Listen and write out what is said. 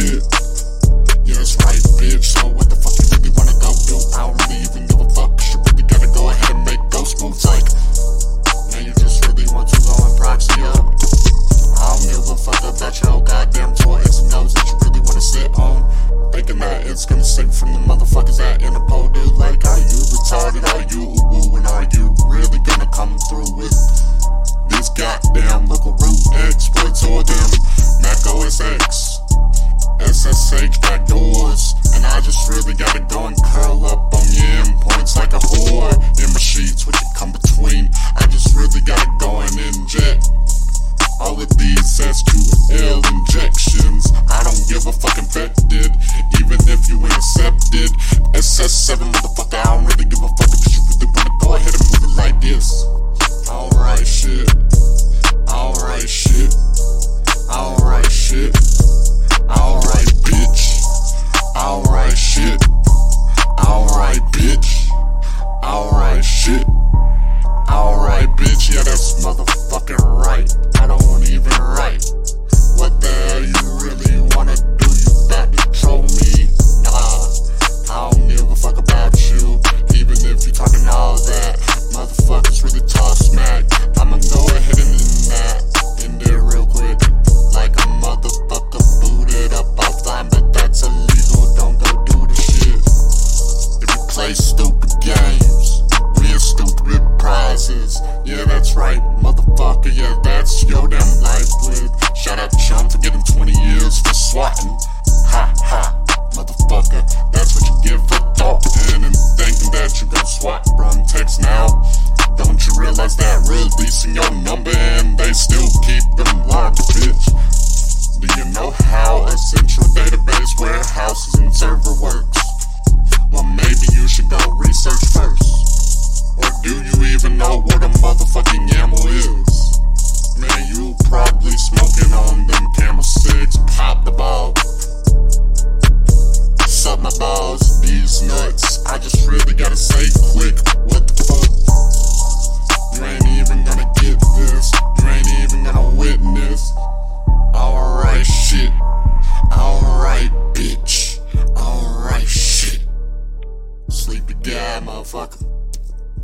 shit. Yeah, that's right, bitch. So what the fuck you really wanna go do? I don't really even give a fuck. Cause you really gotta go ahead and make ghost moves like. Now you just really want to go and proxy up. I don't give a fuck about your goddamn toy. It's nose that you really wanna sit on. Thinking that it's gonna sink from the motherfuckers at Interpol, dude. Like, are you retarded? Are you woo? And are you really gonna come of these SQL injections. I don't give a fuck infected, even if you intercepted. SS7 motherfucker, I don't really give a fuck if you really wanna go ahead and move it like this. Alright, shit. Alright, shit. Alright, shit. Alright, bitch. Alright, shit. Alright, bitch. Alright, shit. Alright, bitch. Yeah, that's motherfucking right, motherfucker. Yeah, that's your damn life with. Shout out Chum for getting 20 years for swatting. Ha ha, motherfucker. That's what you get for talking and thinking that you got swat from TextNow. Don't you realize that releasing your number and they still keep them gotta say quick, what the fuck? You ain't even gonna get this. You ain't even gonna witness. Alright, shit. Alright, bitch. Alright, shit. Sleepy guy, motherfucker.